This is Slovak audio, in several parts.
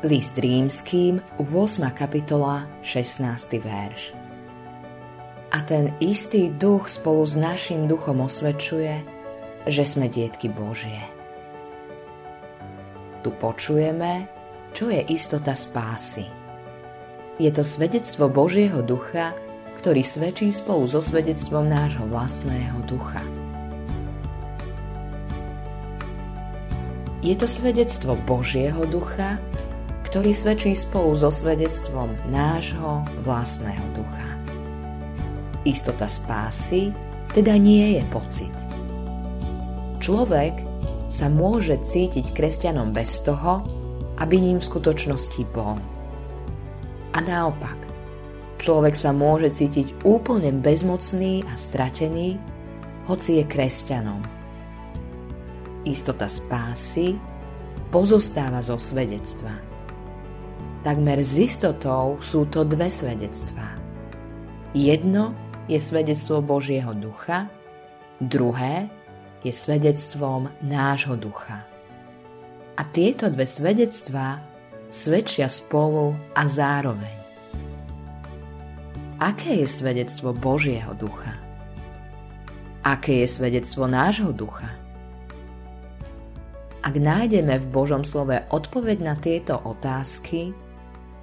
List rímským, 8. kapitola, 16. verš. A ten istý duch spolu s našim duchom osvedčuje, že sme dietky Božie. Tu počujeme, čo je istota spásy. Je to svedectvo Božieho ducha, ktorý svedčí spolu so svedectvom nášho vlastného ducha. Je to svedectvo Božieho ducha, ktorý svedčí spolu so svedectvom nášho vlastného ducha. Istota spásy teda nie je pocit. Človek sa môže cítiť kresťanom bez toho, aby ním v skutočnosti bol. A naopak, človek sa môže cítiť úplne bezmocný a stratený, hoci je kresťanom. Istota spásy pozostáva zo svedectva. Takmer s istotou sú to dve svedectvá. Jedno je svedectvo Božieho ducha, druhé je svedectvom nášho ducha. A tieto dve svedectvá svedčia spolu a zároveň. Aké je svedectvo Božieho ducha? Aké je svedectvo nášho ducha? Ak nájdeme v Božom slove odpoveď na tieto otázky,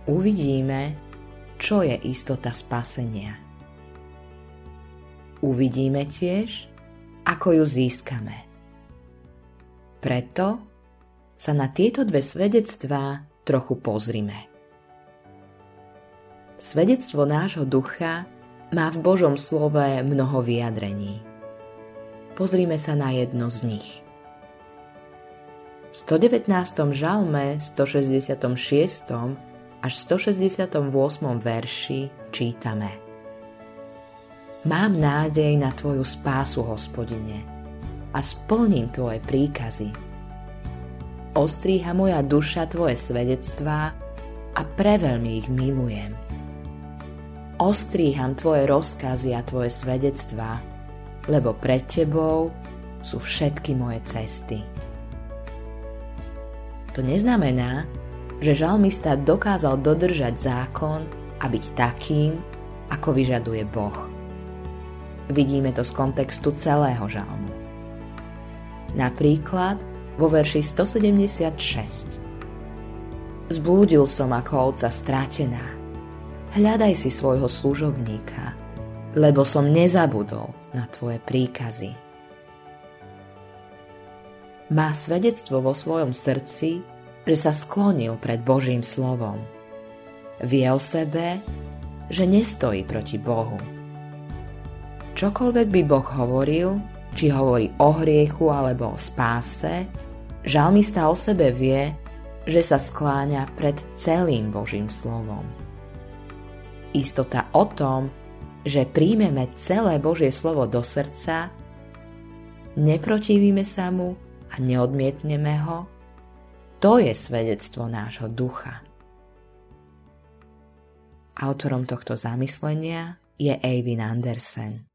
uvidíme, čo je istota spasenia. Uvidíme tiež, ako ju získame. Preto sa na tieto dve svedectvá trochu pozrime. Svedectvo nášho ducha má v Božom slove mnoho vyjadrení. Pozrime sa na jedno z nich – v 119. žalme, 166 až 168. verši čítame Mám nádej na Tvoju spásu, hospodine, a splním Tvoje príkazy. Ostríha moja duša Tvoje svedectvá a preveľmi ich milujem. Ostríham Tvoje rozkazy a Tvoje svedectvá, lebo pred Tebou sú všetky moje cesty. To neznamená, že žalmista dokázal dodržať zákon a byť takým, ako vyžaduje Boh. Vidíme to z kontextu celého žalmu. Napríklad vo verši 176. Zblúdil som ako ovca stratená. Hľadaj si svojho služobníka, lebo som nezabudol na tvoje príkazy. Má svedectvo vo svojom srdci, že sa sklonil pred Božím slovom. Vie o sebe, že nestojí proti Bohu. Čokoľvek by Boh hovoril, či hovorí o hriechu alebo o spáse, žalmista o sebe vie, že sa skláňa pred celým Božím slovom. Istota o tom, že príjmeme celé Božie slovo do srdca, neprotivíme sa mu a neodmietneme ho, to je svedectvo nášho ducha. Autorom tohto zamyslenia je Eivin Andersen.